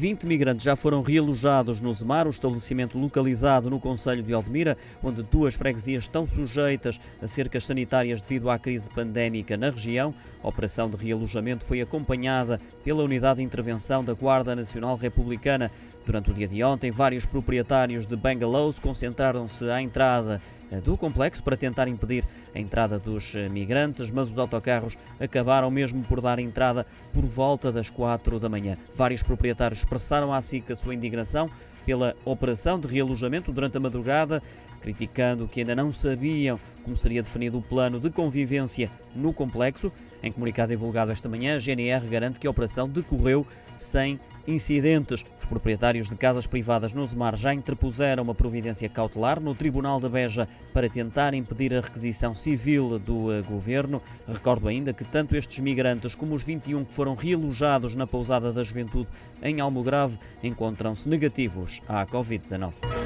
20 migrantes já foram realojados no Zemar, o estabelecimento localizado no Conselho de Aldemira, onde duas freguesias estão sujeitas a cercas sanitárias devido à crise pandémica na região. A operação de realojamento foi acompanhada pela Unidade de Intervenção da Guarda Nacional Republicana. Durante o dia de ontem, vários proprietários de bungalows concentraram-se à entrada eh, do complexo para tentar impedir a entrada dos eh, migrantes, mas os autocarros acabaram mesmo por dar entrada por volta das quatro da manhã. Vários proprietários expressaram à SIC a sua indignação pela operação de realojamento durante a madrugada, criticando que ainda não sabiam como seria definido o plano de convivência no complexo. Em comunicado divulgado esta manhã, a GNR garante que a operação decorreu sem incidentes. Os proprietários de casas privadas no Zemar já interpuseram uma providência cautelar no Tribunal da Beja para tentar impedir a requisição civil do eh, governo. Recordo ainda que tanto estes migrantes como os 21 que foram realojados na pousada da juventude em Almograve encontram-se negativos à Covid-19.